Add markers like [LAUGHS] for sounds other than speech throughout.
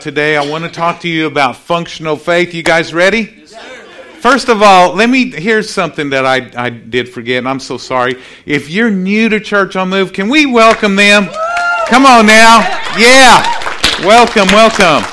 Today, I want to talk to you about functional faith. You guys ready? Yes, First of all, let me here's something that I, I did forget, and I'm so sorry. If you're new to Church on Move, can we welcome them? Come on now. Yeah. Welcome, welcome.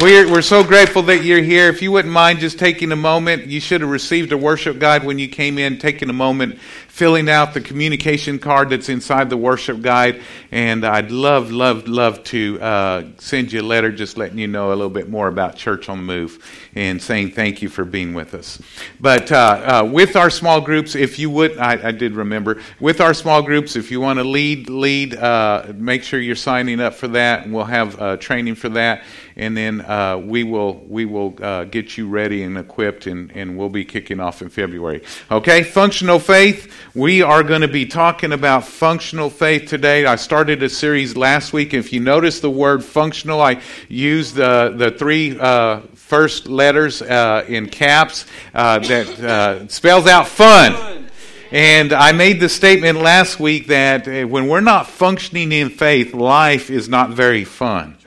We're, we're so grateful that you're here. If you wouldn't mind just taking a moment, you should have received a worship guide when you came in, taking a moment filling out the communication card that's inside the worship guide. And I'd love, love, love to uh, send you a letter just letting you know a little bit more about Church on the Move and saying thank you for being with us. But uh, uh, with our small groups, if you would, I, I, did remember, with our small groups, if you want to lead, lead, uh, make sure you're signing up for that. And we'll have uh, training for that. And then uh, we will, we will get you ready and equipped, and, and we'll be kicking off in February. Okay, functional faith. We are going to be talking about functional faith today. I started a series last week. If you notice the word functional, I used the, the three uh, first letters uh, in caps uh, that uh, spells out fun. And I made the statement last week that uh, when we're not functioning in faith, life is not very fun.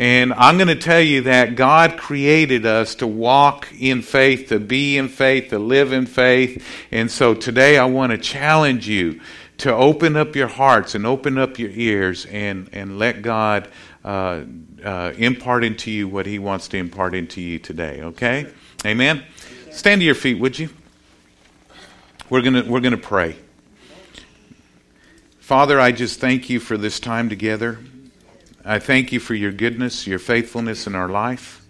And I'm going to tell you that God created us to walk in faith, to be in faith, to live in faith. And so today I want to challenge you to open up your hearts and open up your ears and, and let God uh, uh, impart into you what He wants to impart into you today. Okay? Amen? Stand to your feet, would you? We're going we're going to pray. Father, I just thank you for this time together. I thank you for your goodness, your faithfulness in our life.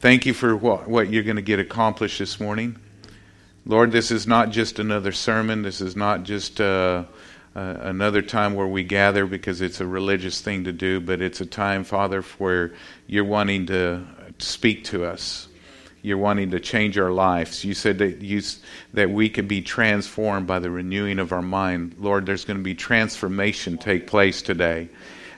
Thank you for what, what you're going to get accomplished this morning. Lord, this is not just another sermon. This is not just uh, uh, another time where we gather because it's a religious thing to do, but it's a time, Father, where you're wanting to speak to us. You're wanting to change our lives. You said that, you, that we could be transformed by the renewing of our mind. Lord, there's going to be transformation take place today.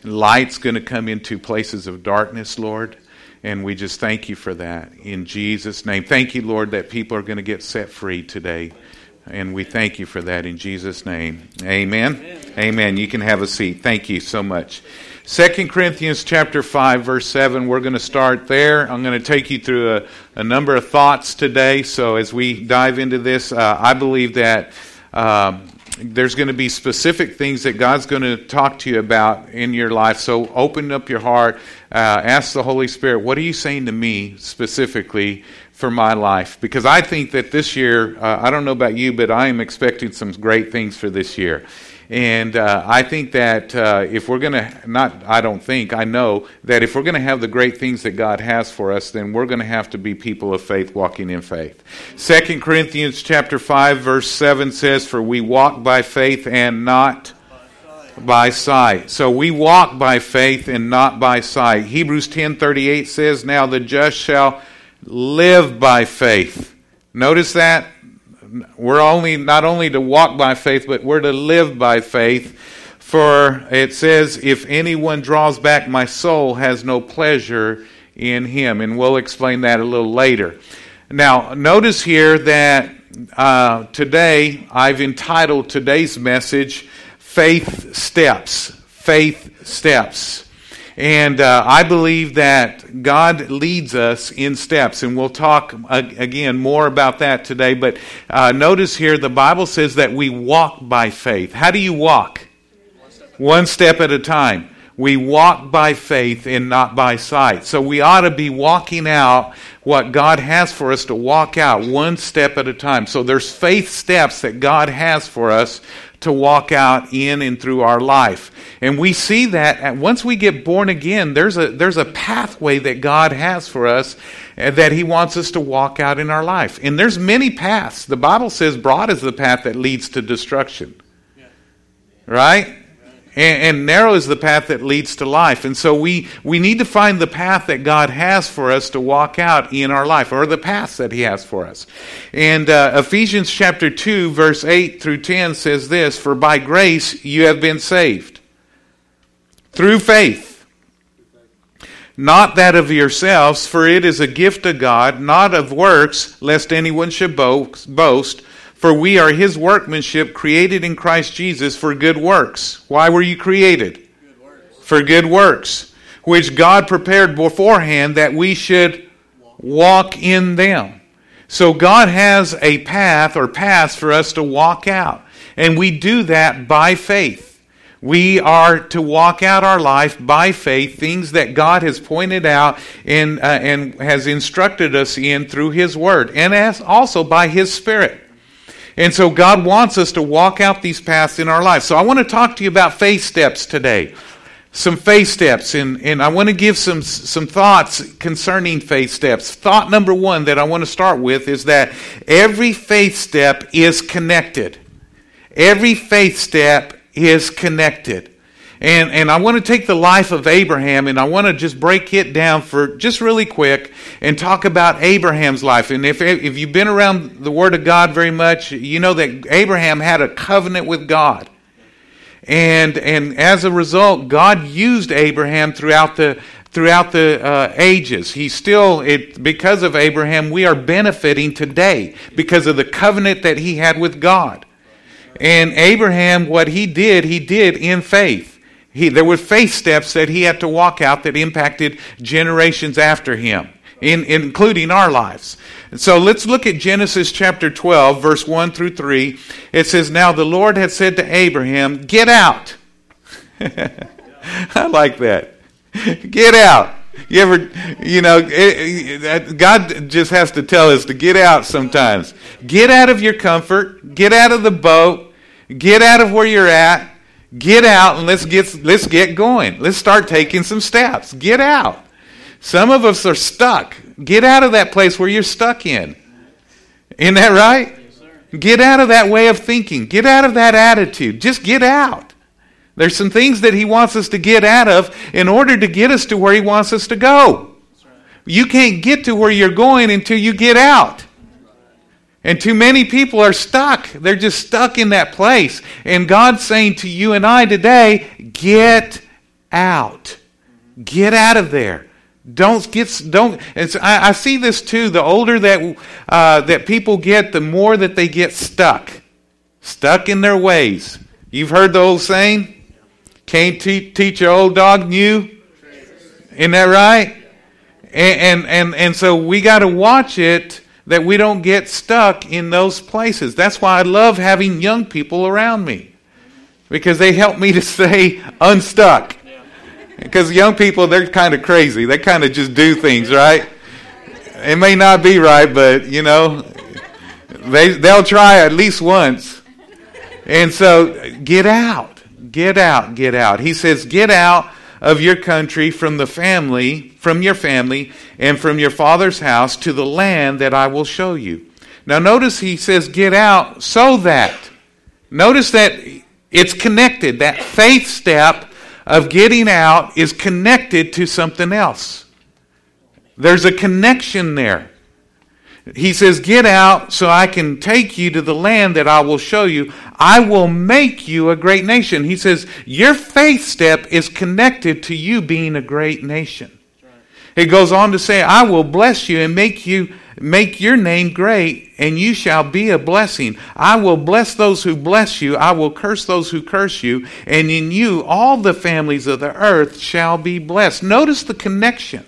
Light's going to come into places of darkness, Lord. And we just thank you for that in Jesus' name. Thank you, Lord, that people are going to get set free today. And we thank you for that in Jesus' name. Amen. Amen. Amen. You can have a seat. Thank you so much. Second Corinthians chapter 5, verse 7. We're going to start there. I'm going to take you through a, a number of thoughts today. So as we dive into this, uh, I believe that. Um, there's going to be specific things that God's going to talk to you about in your life. So open up your heart, uh, ask the Holy Spirit, what are you saying to me specifically for my life? Because I think that this year, uh, I don't know about you, but I am expecting some great things for this year. And uh, I think that uh, if we're going to, not, I don't think, I know that if we're going to have the great things that God has for us, then we're going to have to be people of faith walking in faith. Second Corinthians chapter 5, verse 7 says, For we walk by faith and not by sight. So we walk by faith and not by sight. Hebrews 10:38 says, "Now the just shall live by faith." Notice that we're only not only to walk by faith, but we're to live by faith. For it says, If anyone draws back, my soul has no pleasure in him. And we'll explain that a little later. Now, notice here that uh, today I've entitled today's message, Faith Steps. Faith Steps. And uh, I believe that God leads us in steps, and we'll talk again more about that today. But uh, notice here the Bible says that we walk by faith. How do you walk? One step at a time. We walk by faith and not by sight. So we ought to be walking out what God has for us to walk out one step at a time. So there's faith steps that God has for us to walk out in and through our life. And we see that once we get born again, there's a, there's a pathway that God has for us uh, that He wants us to walk out in our life. And there's many paths. The Bible says broad is the path that leads to destruction. Right? And, and, narrow is the path that leads to life. And so we, we need to find the path that God has for us to walk out in our life, or the paths that He has for us. And uh, Ephesians chapter 2, verse 8 through 10 says this For by grace you have been saved, through faith, not that of yourselves, for it is a gift of God, not of works, lest anyone should boast. For we are his workmanship, created in Christ Jesus for good works. Why were you created? Good for good works, which God prepared beforehand that we should walk in them. So God has a path or paths for us to walk out. And we do that by faith. We are to walk out our life by faith, things that God has pointed out and, uh, and has instructed us in through His Word, and as also by His Spirit. And so God wants us to walk out these paths in our life. So I want to talk to you about faith steps today. Some faith steps, and, and I want to give some, some thoughts concerning faith steps. Thought number one that I want to start with is that every faith step is connected. Every faith step is connected. And, and I want to take the life of Abraham and I want to just break it down for just really quick and talk about Abraham's life. And if, if you've been around the Word of God very much, you know that Abraham had a covenant with God. And, and as a result, God used Abraham throughout the, throughout the uh, ages. He still, it, because of Abraham, we are benefiting today because of the covenant that he had with God. And Abraham, what he did, he did in faith. He, there were faith steps that he had to walk out that impacted generations after him, in, including our lives. And so let's look at Genesis chapter 12, verse 1 through 3. It says, Now the Lord had said to Abraham, Get out. [LAUGHS] I like that. [LAUGHS] Get out. You ever, you know, it, it, God just has to tell us to get out sometimes. Get out of your comfort. Get out of the boat. Get out of where you're at. Get out and let's get let's get going. Let's start taking some steps. Get out. Some of us are stuck. Get out of that place where you're stuck in. Isn't that right? Yes, get out of that way of thinking. Get out of that attitude. Just get out. There's some things that He wants us to get out of in order to get us to where He wants us to go. You can't get to where you're going until you get out. And too many people are stuck. They're just stuck in that place. And God's saying to you and I today, get out. Get out of there. Don't get don't. I, I, see this too. The older that uh, that people get, the more that they get stuck, stuck in their ways. You've heard the old saying, can't te- teach your old dog new. Isn't that right? And, and, and, and so we got to watch it that we don't get stuck in those places. That's why I love having young people around me because they help me to [LAUGHS] stay unstuck. Because young people, they're kind of crazy. They kind of just do things, right? It may not be right, but you know, they they'll try at least once. And so, get out. Get out, get out. He says, Get out of your country from the family, from your family, and from your father's house to the land that I will show you. Now, notice he says, Get out so that. Notice that it's connected. That faith step of getting out is connected to something else. There's a connection there. He says, Get out so I can take you to the land that I will show you. I will make you a great nation. He says, Your faith step is connected to you being a great nation. It goes on to say, I will bless you and make you make your name great, and you shall be a blessing. I will bless those who bless you, I will curse those who curse you, and in you all the families of the earth shall be blessed. Notice the connection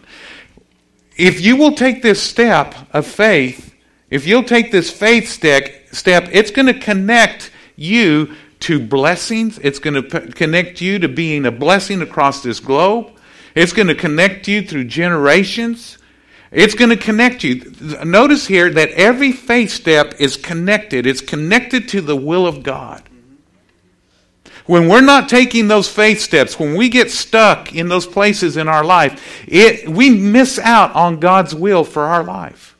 if you will take this step of faith, if you'll take this faith step, step it's going to connect you to blessings. It's going to p- connect you to being a blessing across this globe. It's going to connect you through generations. It's going to connect you. Notice here that every faith step is connected. It's connected to the will of God. When we're not taking those faith steps, when we get stuck in those places in our life, it, we miss out on God's will for our life.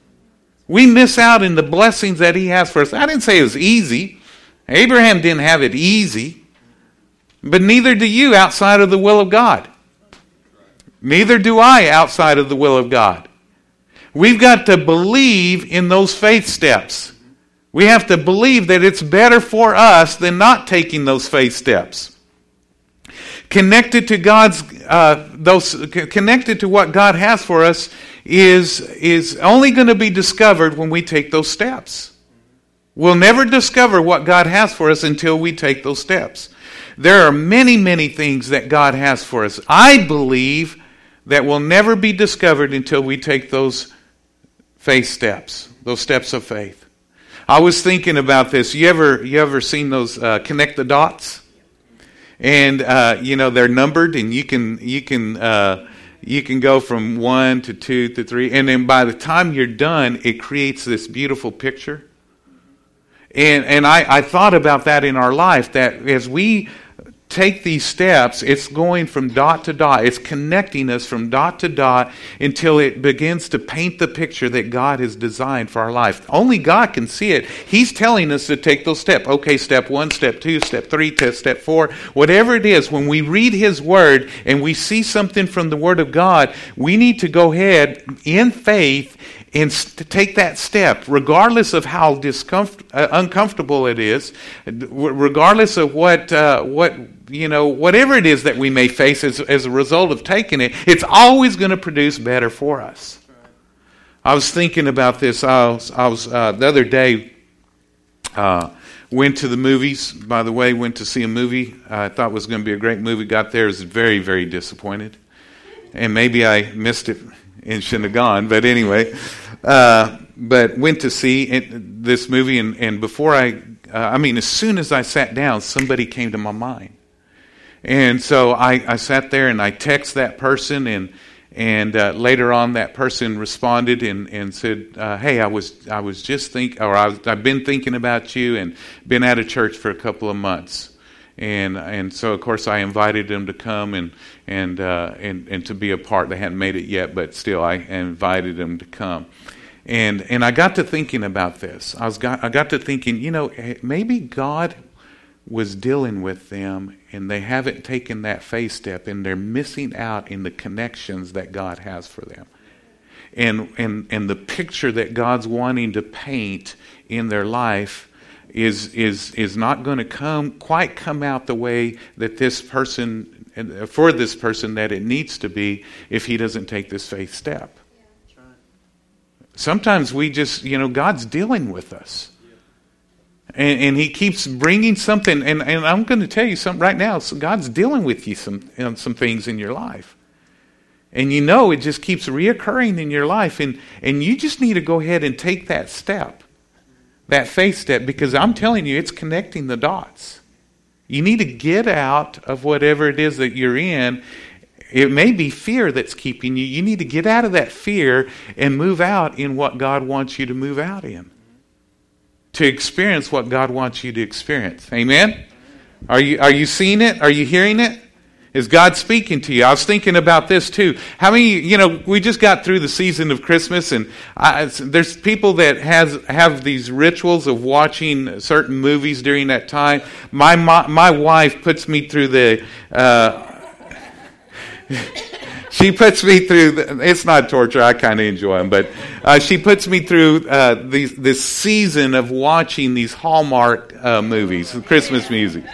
We miss out in the blessings that He has for us. I didn't say it was easy. Abraham didn't have it easy, but neither do you outside of the will of God. Neither do I outside of the will of God. We've got to believe in those faith steps. We have to believe that it's better for us than not taking those faith steps. Connected to God's, uh, those connected to what God has for us is is only going to be discovered when we take those steps. We'll never discover what God has for us until we take those steps. There are many, many things that God has for us. I believe that will never be discovered until we take those faith steps, those steps of faith. I was thinking about this. You ever you ever seen those uh, connect the dots? And uh, you know they're numbered, and you can you can uh, you can go from one to two to three, and then by the time you're done, it creates this beautiful picture. And and I, I thought about that in our life that as we take these steps, it's going from dot to dot. It's connecting us from dot to dot until it begins to paint the picture that God has designed for our life. Only God can see it. He's telling us to take those steps. Okay, step one, step two, step three, step four, whatever it is. When we read His Word and we see something from the Word of God, we need to go ahead in faith and to take that step, regardless of how discomfort, uh, uncomfortable it is, regardless of what uh, what you know, whatever it is that we may face as, as a result of taking it, it's always going to produce better for us. I was thinking about this. I was, I was uh, the other day. Uh, went to the movies. By the way, went to see a movie. I thought was going to be a great movie. Got there, was very, very disappointed, and maybe I missed it and shouldn't have gone. But anyway, uh, but went to see it, this movie, and, and before I, uh, I mean, as soon as I sat down, somebody came to my mind, and so I, I sat there and I text that person, and and uh, later on, that person responded and, and said, uh, "Hey, I was I was just think, or I I've been thinking about you, and been out of church for a couple of months." And and so of course I invited them to come and and uh, and and to be a part. They hadn't made it yet, but still I invited them to come. And and I got to thinking about this. I was got I got to thinking, you know, maybe God was dealing with them and they haven't taken that faith step and they're missing out in the connections that God has for them. And and and the picture that God's wanting to paint in their life is is is not going to come quite come out the way that this person for this person that it needs to be if he doesn't take this faith step. Sometimes we just, you know, God's dealing with us. And, and, he keeps bringing something, and, and I'm going to tell you something right now. So God's dealing with you some, on some things in your life. And you know it just keeps reoccurring in your life, and, and you just need to go ahead and take that step that faith step because I'm telling you, it's connecting the dots. You need to get out of whatever it is that you're in. It may be fear that's keeping you. You need to get out of that fear and move out in what God wants you to move out in. To experience what God wants you to experience. Amen? Are you, are you seeing it? Are you hearing it? Is God speaking to you? I was thinking about this too. How many, you know, we just got through the season of Christmas, and I, there's people that has have these rituals of watching certain movies during that time. My my, my wife puts me through the. Uh, [LAUGHS] she puts me through. The, it's not torture. I kind of enjoy them, but uh, she puts me through uh, these, this season of watching these Hallmark uh, movies, Christmas music.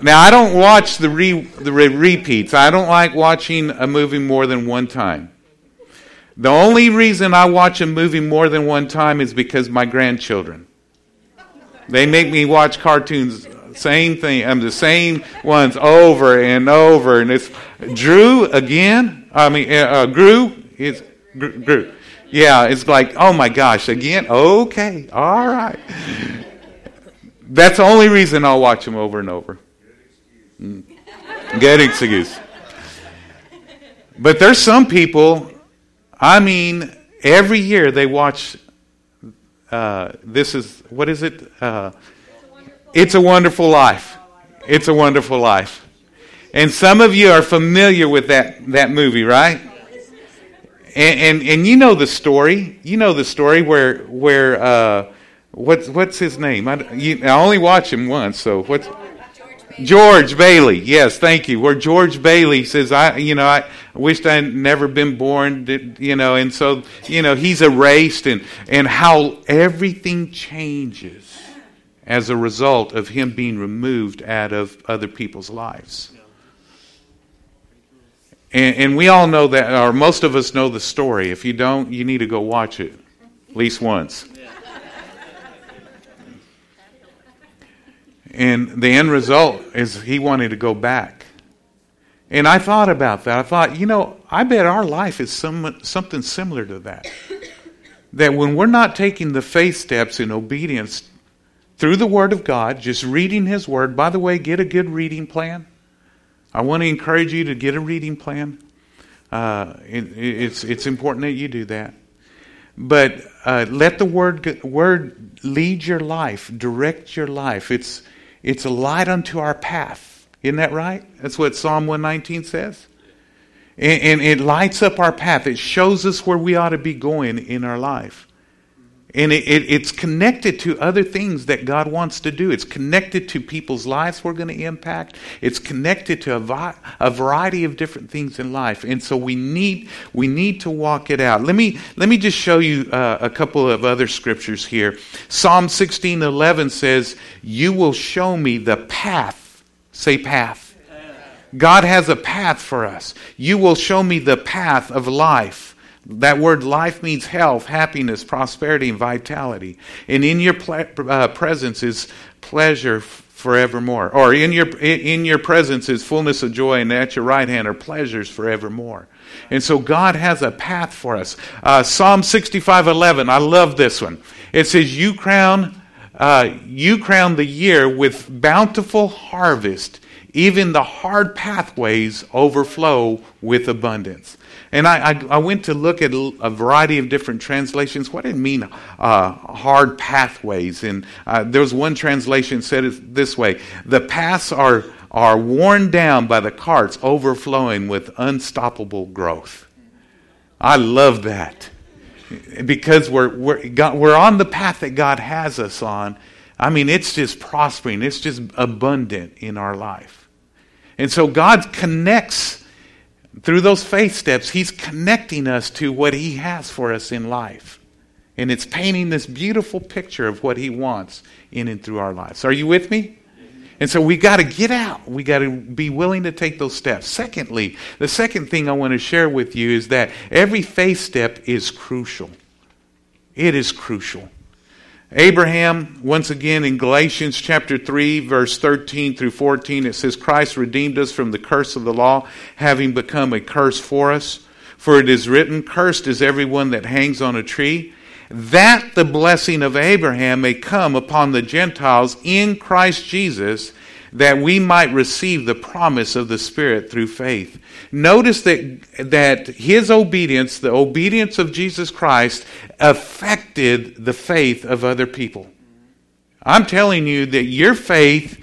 Now, I don't watch the, re, the re- repeats. I don't like watching a movie more than one time. The only reason I watch a movie more than one time is because my grandchildren. They make me watch cartoons, same thing, I'm the same ones over and over. And it's Drew again. I mean, uh, uh. It's Gru. Yeah, it's like, oh my gosh, again? Okay, all right. That's the only reason I'll watch them over and over. Mm. Excuse. But there's some people, I mean, every year they watch. Uh, this is, what is it? Uh, it's a Wonderful Life. It's a Wonderful Life. And some of you are familiar with that, that movie, right? And, and, and you know the story. You know the story where, where uh, what's, what's his name? I, you, I only watch him once, so what's. George Bailey, yes, thank you. Where George Bailey says, "I, you know, I wished I'd never been born," you know, and so you know he's erased, and and how everything changes as a result of him being removed out of other people's lives. And, and we all know that, or most of us know the story. If you don't, you need to go watch it at least once. And the end result is he wanted to go back. And I thought about that. I thought, you know, I bet our life is some, something similar to that. that when we're not taking the faith steps in obedience through the Word of God, just reading His Word, by the way, get a good reading plan. I want to encourage you to get a reading plan. Uh, it, it's, it's important that you do that. But uh, let the word, word lead your life, direct your life. It's, it's a light unto our path. Isn't that right? That's what Psalm 119 says. And, and it lights up our path. It shows us where we ought to be going in our life. And it, it, it's connected to other things that God wants to do. It's connected to people's lives we're going to impact. It's connected to a, vi- a variety of different things in life. And so we need, we need to walk it out. Let me, let me just show you uh, a couple of other scriptures here. Psalm 16 11 says, You will show me the path. Say path. God has a path for us. You will show me the path of life. That word life means health, happiness, prosperity, and vitality. And in your ple- uh, presence is pleasure forevermore. Or in your, in your presence is fullness of joy, and at your right hand are pleasures forevermore. And so God has a path for us. Uh, Psalm 65 11, I love this one. It says, You crown, uh, you crown the year with bountiful harvest. Even the hard pathways overflow with abundance. And I, I, I, went to look at a variety of different translations. What did it mean, uh, hard pathways? And uh, there was one translation said it this way The paths are, are worn down by the carts overflowing with unstoppable growth. I love that. Because we're, we're, God, we're on the path that God has us on. I mean, it's just prospering, it's just abundant in our life. And so God connects through those faith steps, He's connecting us to what He has for us in life. And it's painting this beautiful picture of what He wants in and through our lives. Are you with me? And so we got to get out. We got to be willing to take those steps. Secondly, the second thing I want to share with you is that every faith step is crucial. It is crucial. Abraham, once again in Galatians chapter 3, verse 13 through 14, it says, Christ redeemed us from the curse of the law, having become a curse for us. For it is written, Cursed is everyone that hangs on a tree, that the blessing of Abraham may come upon the Gentiles in Christ Jesus, that we might receive the promise of the Spirit through faith. Notice that, that his obedience, the obedience of Jesus Christ, affected the faith of other people. I'm telling you that your faith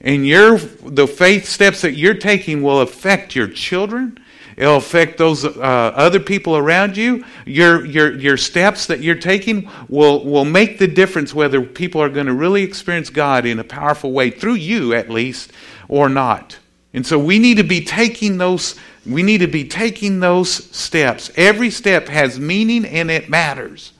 and your the faith steps that you're taking will affect your children. It'll affect those uh, other people around you. Your, your, your steps that you're taking will, will make the difference whether people are going to really experience God in a powerful way, through you at least, or not. And so we need to be taking those we need to be taking those steps. Every step has meaning and it matters.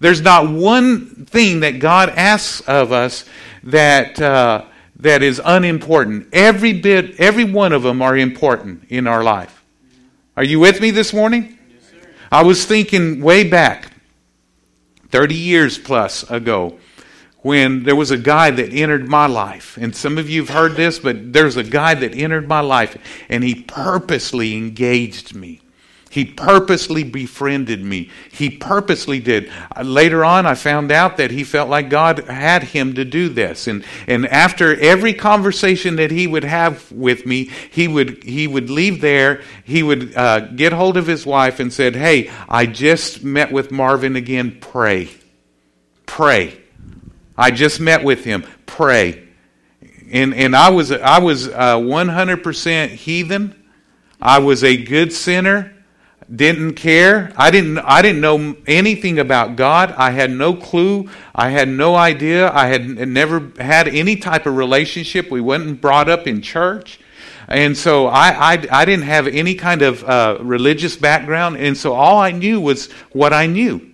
There's not one thing that God asks of us that uh, that is unimportant. Every bit, every one of them are important in our life. Are you with me this morning? I was thinking way back, 30 years plus ago, when there was a guy that entered my life. And some of you have heard this, but there's a guy that entered my life and he purposely engaged me. He purposely befriended me. He purposely did. Uh, later on, I found out that he felt like God had him to do this. And, and after every conversation that he would have with me, he would, he would leave there. He would uh, get hold of his wife and said, Hey, I just met with Marvin again. Pray. Pray. I just met with him. Pray. And, and I was, I was uh, 100% heathen. I was a good sinner. Didn't care. I didn't, I didn't know anything about God. I had no clue. I had no idea. I had never had any type of relationship. We wasn't brought up in church. And so I, I, I didn't have any kind of uh, religious background. And so all I knew was what I knew.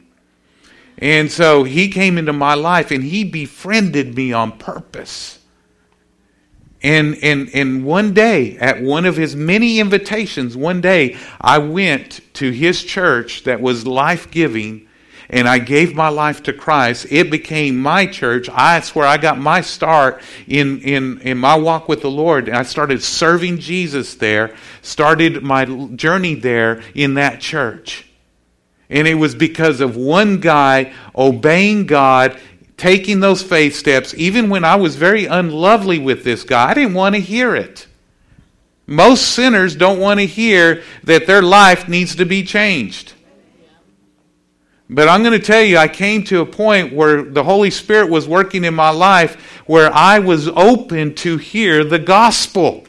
And so he came into my life and he befriended me on purpose. And, and, and one day, at one of his many invitations, one day I went to his church that was life giving. and I gave my life to Christ, it became my church. I, that's where I got my start in, in, in my walk with the Lord. I started serving Jesus there, started my journey there in that church. And it was because of one guy obeying God, taking those faith steps, even when I was very unlovely with this guy. I didn't want to hear it. Most sinners don't want to hear that their life needs to be changed. But I'm going to tell you, I came to a point where the Holy Spirit was working in my life where I was open to hear the gospel.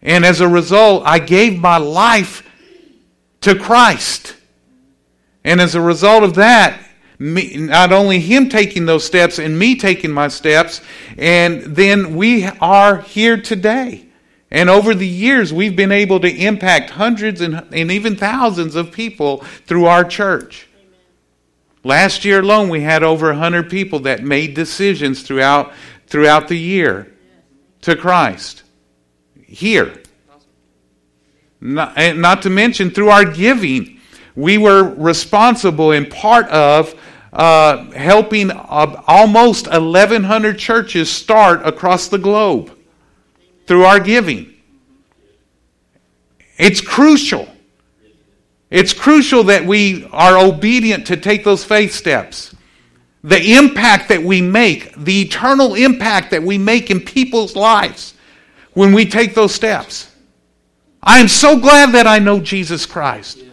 And as a result, I gave my life to Christ. And as a result of that, me, not only him taking those steps and me taking my steps, and then we are here today. And over the years, we've been able to impact hundreds and, and even thousands of people through our church. Amen. Last year alone, we had over 100 people that made decisions throughout, throughout the year to Christ. Here. Not, not to mention through our giving. We were responsible in part of uh, helping uh, almost 1,100 churches start across the globe through our giving. It's crucial. It's crucial that we are obedient to take those faith steps. The impact that we make, the eternal impact that we make in people's lives when we take those steps. I am so glad that I know Jesus Christ.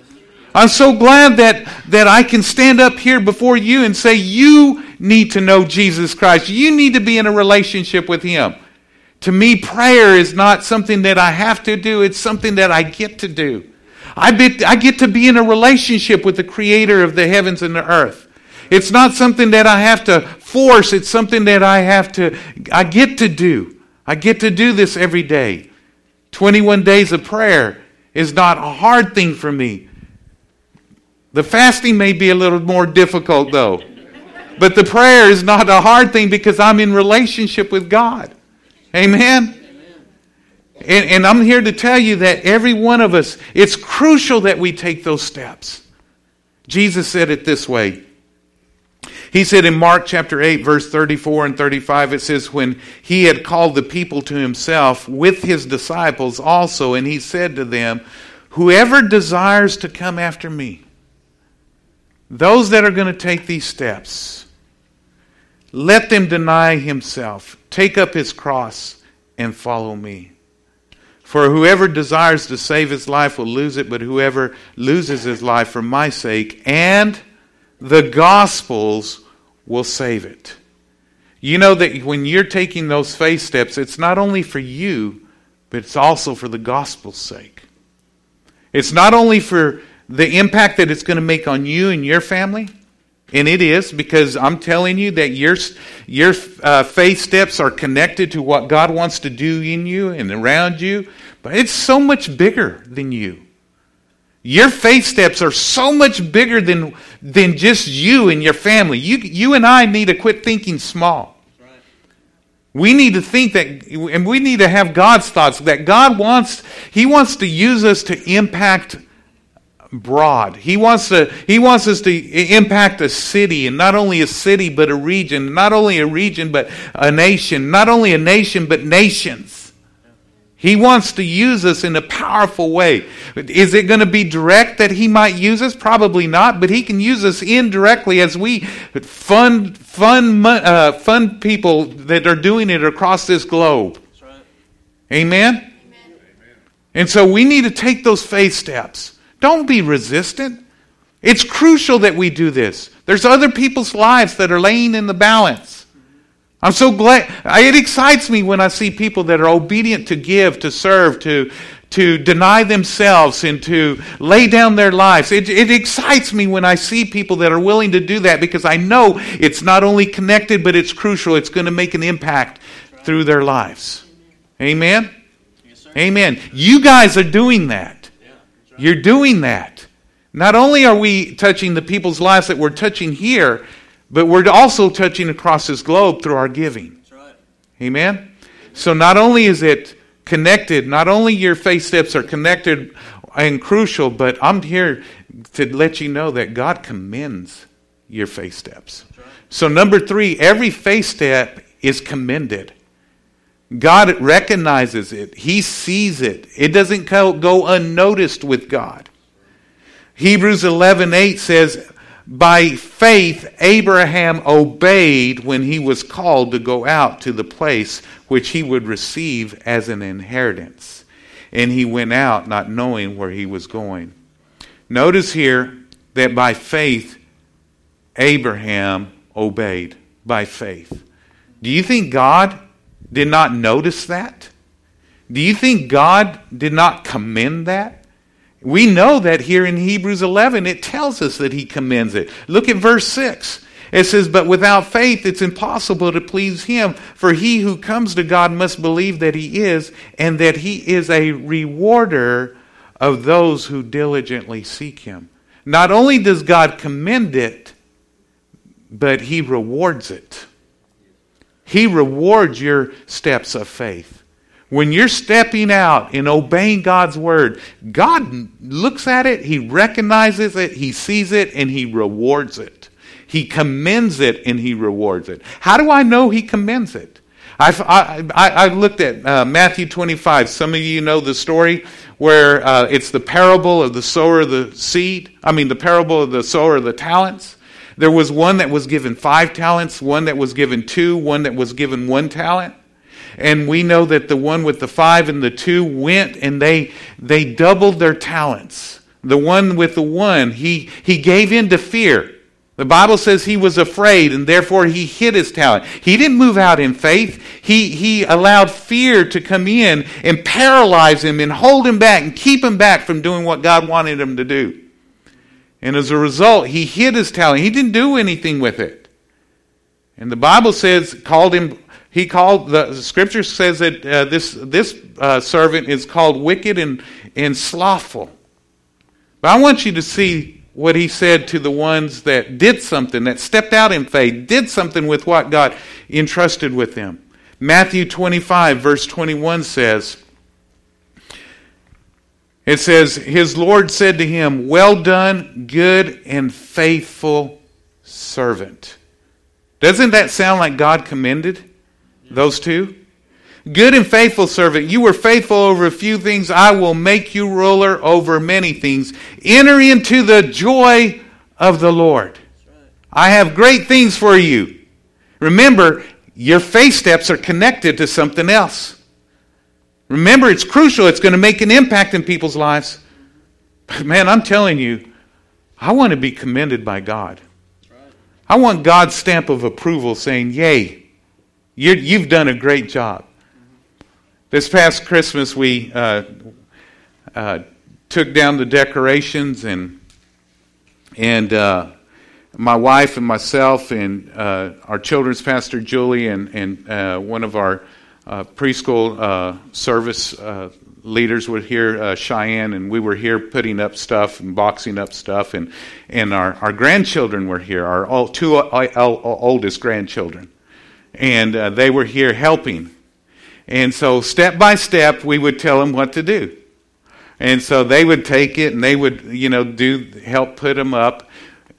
I'm so glad that, that I can stand up here before you and say, You need to know Jesus Christ. You need to be in a relationship with Him. To me, prayer is not something that I have to do, it's something that I get to do. I, be, I get to be in a relationship with the creator of the heavens and the earth. It's not something that I have to force, it's something that I have to, I get to do. I get to do this every day. 21 days of prayer is not a hard thing for me. The fasting may be a little more difficult, though. But the prayer is not a hard thing because I'm in relationship with God. Amen? And, and, I'm here to tell you that every one of us, it's crucial that we take those steps. Jesus said it this way. He said in Mark chapter 8, verse 34 and 35, it says, When he had called the people to himself with his disciples also, and he said to them, Whoever desires to come after me, those that are going to take these steps, let them deny himself, take up his cross, and follow me. For whoever desires to save his life will lose it, but whoever loses his life for my sake and the gospel's will save it. You know that when you're taking those faith steps, it's not only for you, but it's also for the gospel's sake. It's not only for the impact that it's going to make on you and your family, and it is because I'm telling you that your, your uh, faith steps are connected to what God wants to do in you and around you. But it's so much bigger than you. Your faith steps are so much bigger than, than just you and your family. You, you and I need to quit thinking small. We need to think that, and we need to have God's thoughts that God wants, He wants to use us to impact broad. He wants to he wants us to impact a city and not only a city but a region, not only a region but a nation, not only a nation but nations. He wants to use us in a powerful way. Is it going to be direct that he might use us? Probably not, but he can use us indirectly as we fund fun uh, fund people that are doing it across this globe. Right. Amen? Amen. And so we need to take those faith steps. Don't be resistant. It's crucial that we do this. There's other people's lives that are laying in the balance. I'm so glad. It excites me when I see people that are obedient to give, to serve, to, to deny themselves, and to lay down their lives. It, it excites me when I see people that are willing to do that because I know it's not only connected, but it's crucial. It's going to make an impact through their lives. Amen? Yes, Amen. You guys are doing that. You're doing that. Not only are we touching the people's lives that we're touching here, but we're also touching across this globe through our giving. Right. Amen? So not only is it connected, not only your faith steps are connected and crucial, but I'm here to let you know that God commends your faith steps. So, number three, every faith step is commended. God recognizes it, He sees it. It doesn't go unnoticed with God. Hebrews 11 8 says, By faith, Abraham obeyed when he was called to go out to the place which he would receive as an inheritance. And he went out not knowing where he was going. Notice here that by faith, Abraham obeyed. By faith. Do you think God did not notice that? Do you think God did not commend that? We know that here in Hebrews 11, it tells us that he commends it. Look at verse 6. It says, But without faith it's impossible to please him, for he who comes to God must believe that he is, and that he is a rewarder of those who diligently seek him. Not only does God commend it, but he rewards it. He rewards your steps of faith. When you're stepping out and obeying God's word, God looks at it, He recognizes it, He sees it, and He rewards it. He commends it and He rewards it. How do I know He commends it? I've, I, I, I looked at uh, Matthew 25. Some of you know the story where uh, it's the parable of the sower of the seed. I mean, the parable of the sower of the talents. There was one that was given five talents, one that was given two, one that was given one talent. And we know that the one with the five and the two went and they, they doubled their talents. The one with the one, he, he gave in to fear. The Bible says he was afraid and therefore he hid his talent. He didn't move out in faith. He, he allowed fear to come in and paralyze him and hold him back and keep him back from doing what God wanted him to do. And as a result, he hid his talent. He didn't do anything with it. And the Bible says, called him, he called, the scripture says that uh, this, this uh, servant is called wicked and, and slothful. But I want you to see what he said to the ones that did something, that stepped out in faith, did something with what God entrusted with them. Matthew 25, verse 21 says, it says, His Lord said to him, Well done, good and faithful servant. Doesn't that sound like God commended those two? Good and faithful servant, you were faithful over a few things. I will make you ruler over many things. Enter into the joy of the Lord. I have great things for you. Remember, your faith steps are connected to something else. Remember, it's crucial. It's going to make an impact in people's lives. But man, I'm telling you, I want to be commended by God. I want God's stamp of approval saying, Yay, you have done a great job. This past Christmas, we uh, uh, took down the decorations, and, and uh, my wife and myself, and uh, our children's pastor, Julie, and, and uh, one of our uh, preschool uh, service uh, leaders were here, uh, Cheyenne, and we were here putting up stuff and boxing up stuff, and and our, our grandchildren were here, our all, two oldest grandchildren, and they were here helping, and so step by step we would tell them what to do, and so they would take it and they would you know do help put them up,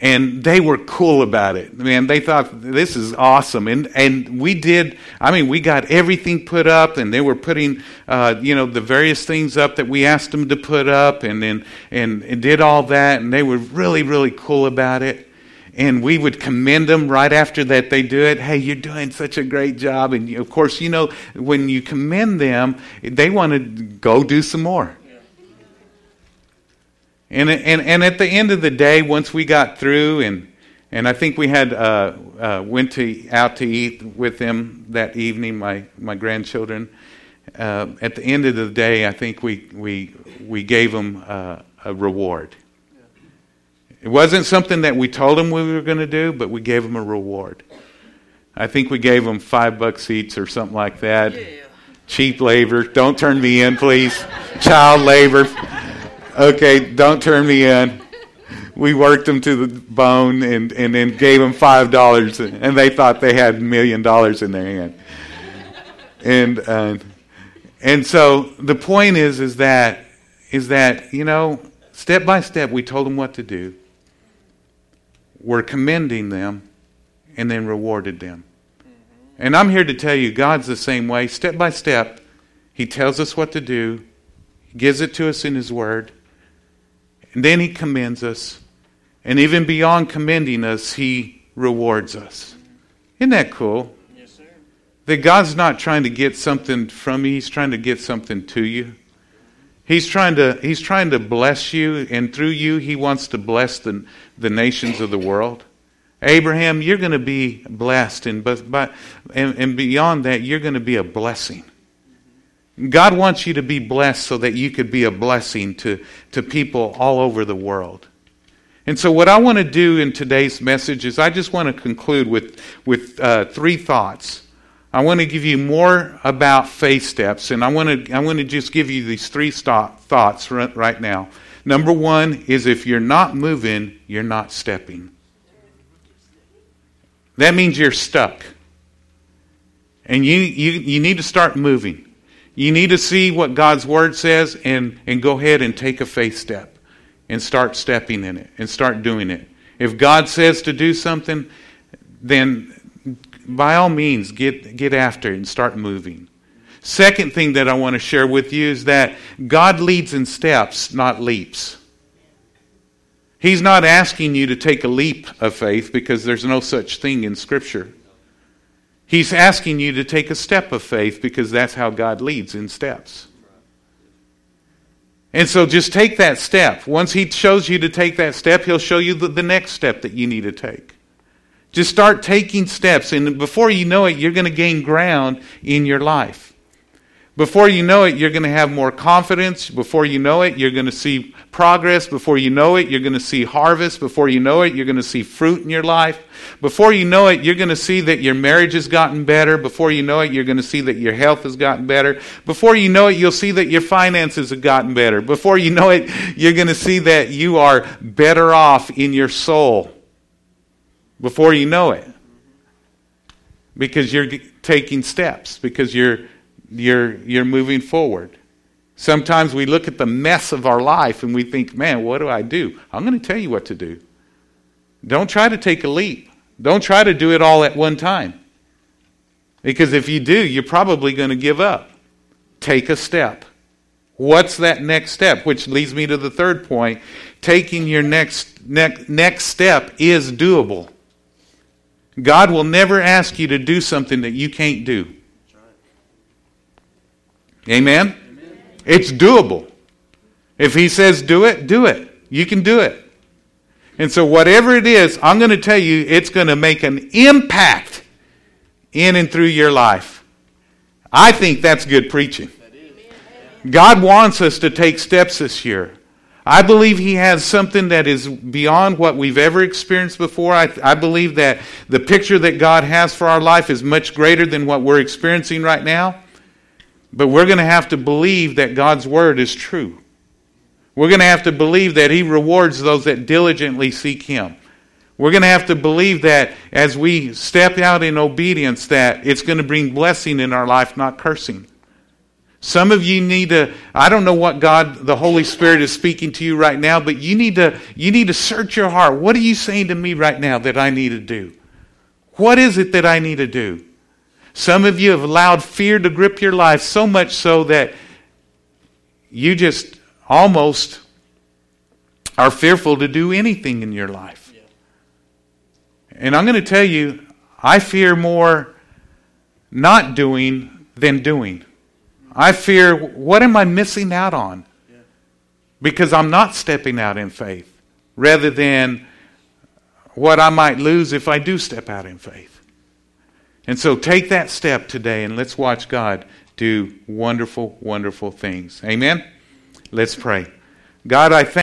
and they were cool about it. Man, they thought this is awesome, and and we did. I mean, we got everything put up, and they were putting, uh, you know, the various things up that we asked them to put up, and and and, and did all that, and they were really really cool about it. And we would commend them right after that they do it. Hey, you're doing such a great job. And of course, you know, when you commend them, they want to go do some more. And, and, and at the end of the day, once we got through, and, and I think we had uh, uh, went to, out to eat with them that evening, my, my grandchildren. Uh, at the end of the day, I think we, we, we gave them uh, a reward. It wasn't something that we told them we were going to do, but we gave them a reward. I think we gave them five bucks each or something like that. Yeah. Cheap labor. Don't turn me in, please. Child labor. Okay, don't turn me in. We worked them to the bone and, and then gave them five dollars, and they thought they had a million dollars in their hand. And uh, and so the point is is that is that, you know, step by step we told them what to do. We're commending them and then rewarded them. And I'm here to tell you, God's the same way. Step by step, He tells us what to do, He gives it to us in His Word, and then He commends us. And even beyond commending us, He rewards us. Isn't that cool? Yes, sir. That God's not trying to get something from you, He's trying to get something to you. He's trying to, he's trying to bless you, and through you, He wants to bless the, the nations of the world. Abraham, you're going to be blessed, and, but, but, and, and beyond that, you're going to be a blessing. God wants you to be blessed so that you could be a blessing to, to people all over the world. And so, what I want to do in today's message is I just want to conclude with, with uh, three thoughts. I want to give you more about faith steps, and I want to, I want to just give you these three stop, thoughts right, right now. Number one is if you're not moving, you're not stepping. That means you're stuck. And you, you, you need to start moving. You need to see what God's Word says and, and go ahead and take a faith step and start stepping in it and start doing it. If God says to do something, then by all means get, get after it and start moving. Second thing that I want to share with you is that God leads in steps, not leaps. He's not asking you to take a leap of faith because there's no such thing in Scripture. He's asking you to take a step of faith because that's how God leads in steps. And so just take that step. Once He shows you to take that step, He'll show you the, next step that you need to take. Just start taking steps, and before you know it, you're going to gain ground in your life. Before you know it, you're going to have more confidence. Before you know it, you're going to see progress. Before you know it, you're going to see harvest. Before you know it, you're going to see fruit in your life. Before you know it, you're going to see that your marriage has gotten better. Before you know it, you're going to see that your health has gotten better. Before you know it, you'll see that your finances have gotten better. Before you know it, you're going to see that you are better off in your soul. Before you know it. Because you're taking steps, because you're you're, you're moving forward. Sometimes we look at the mess of our life and we think, man, what do I do? I'm going to tell you what to do. Don't try to take a leap. Don't try to do it all at one time. Because if you do, you're probably going to give up. Take a step. What's that next step? Which leads me to the third point. Taking your next, next, next step is doable. God will never ask you to do something that you can't do. Amen? Amen? It's doable. If He says do it, do it. You can do it. And so, whatever it is, I'm going to tell you, it's going to make an impact in and through your life. I think that's good preaching. God wants us to take steps this year. I believe He has something that is beyond what we've ever experienced before. I, I, believe that the picture that God has for our life is much greater than what we're experiencing right now. But we're going to have to believe that God's word is true. We're going to have to believe that He rewards those that diligently seek Him. We're going to have to believe that as we step out in obedience, that it's going to bring blessing in our life, not cursing. Some of you need to, I don't know what God, the Holy Spirit is speaking to you right now, but you need to, you need to search your heart. What are you saying to me right now that I need to do? What is it that I need to do? Some of you have allowed fear to grip your life so much so that you just almost are fearful to do anything in your life. And I'm going to tell you, I fear more not doing than doing. I fear, what am I missing out on? Because I'm not stepping out in faith, rather than what I might lose if I do step out in faith. And so take that step today and let's watch God do wonderful, wonderful things. Amen? Let's pray. God, I thank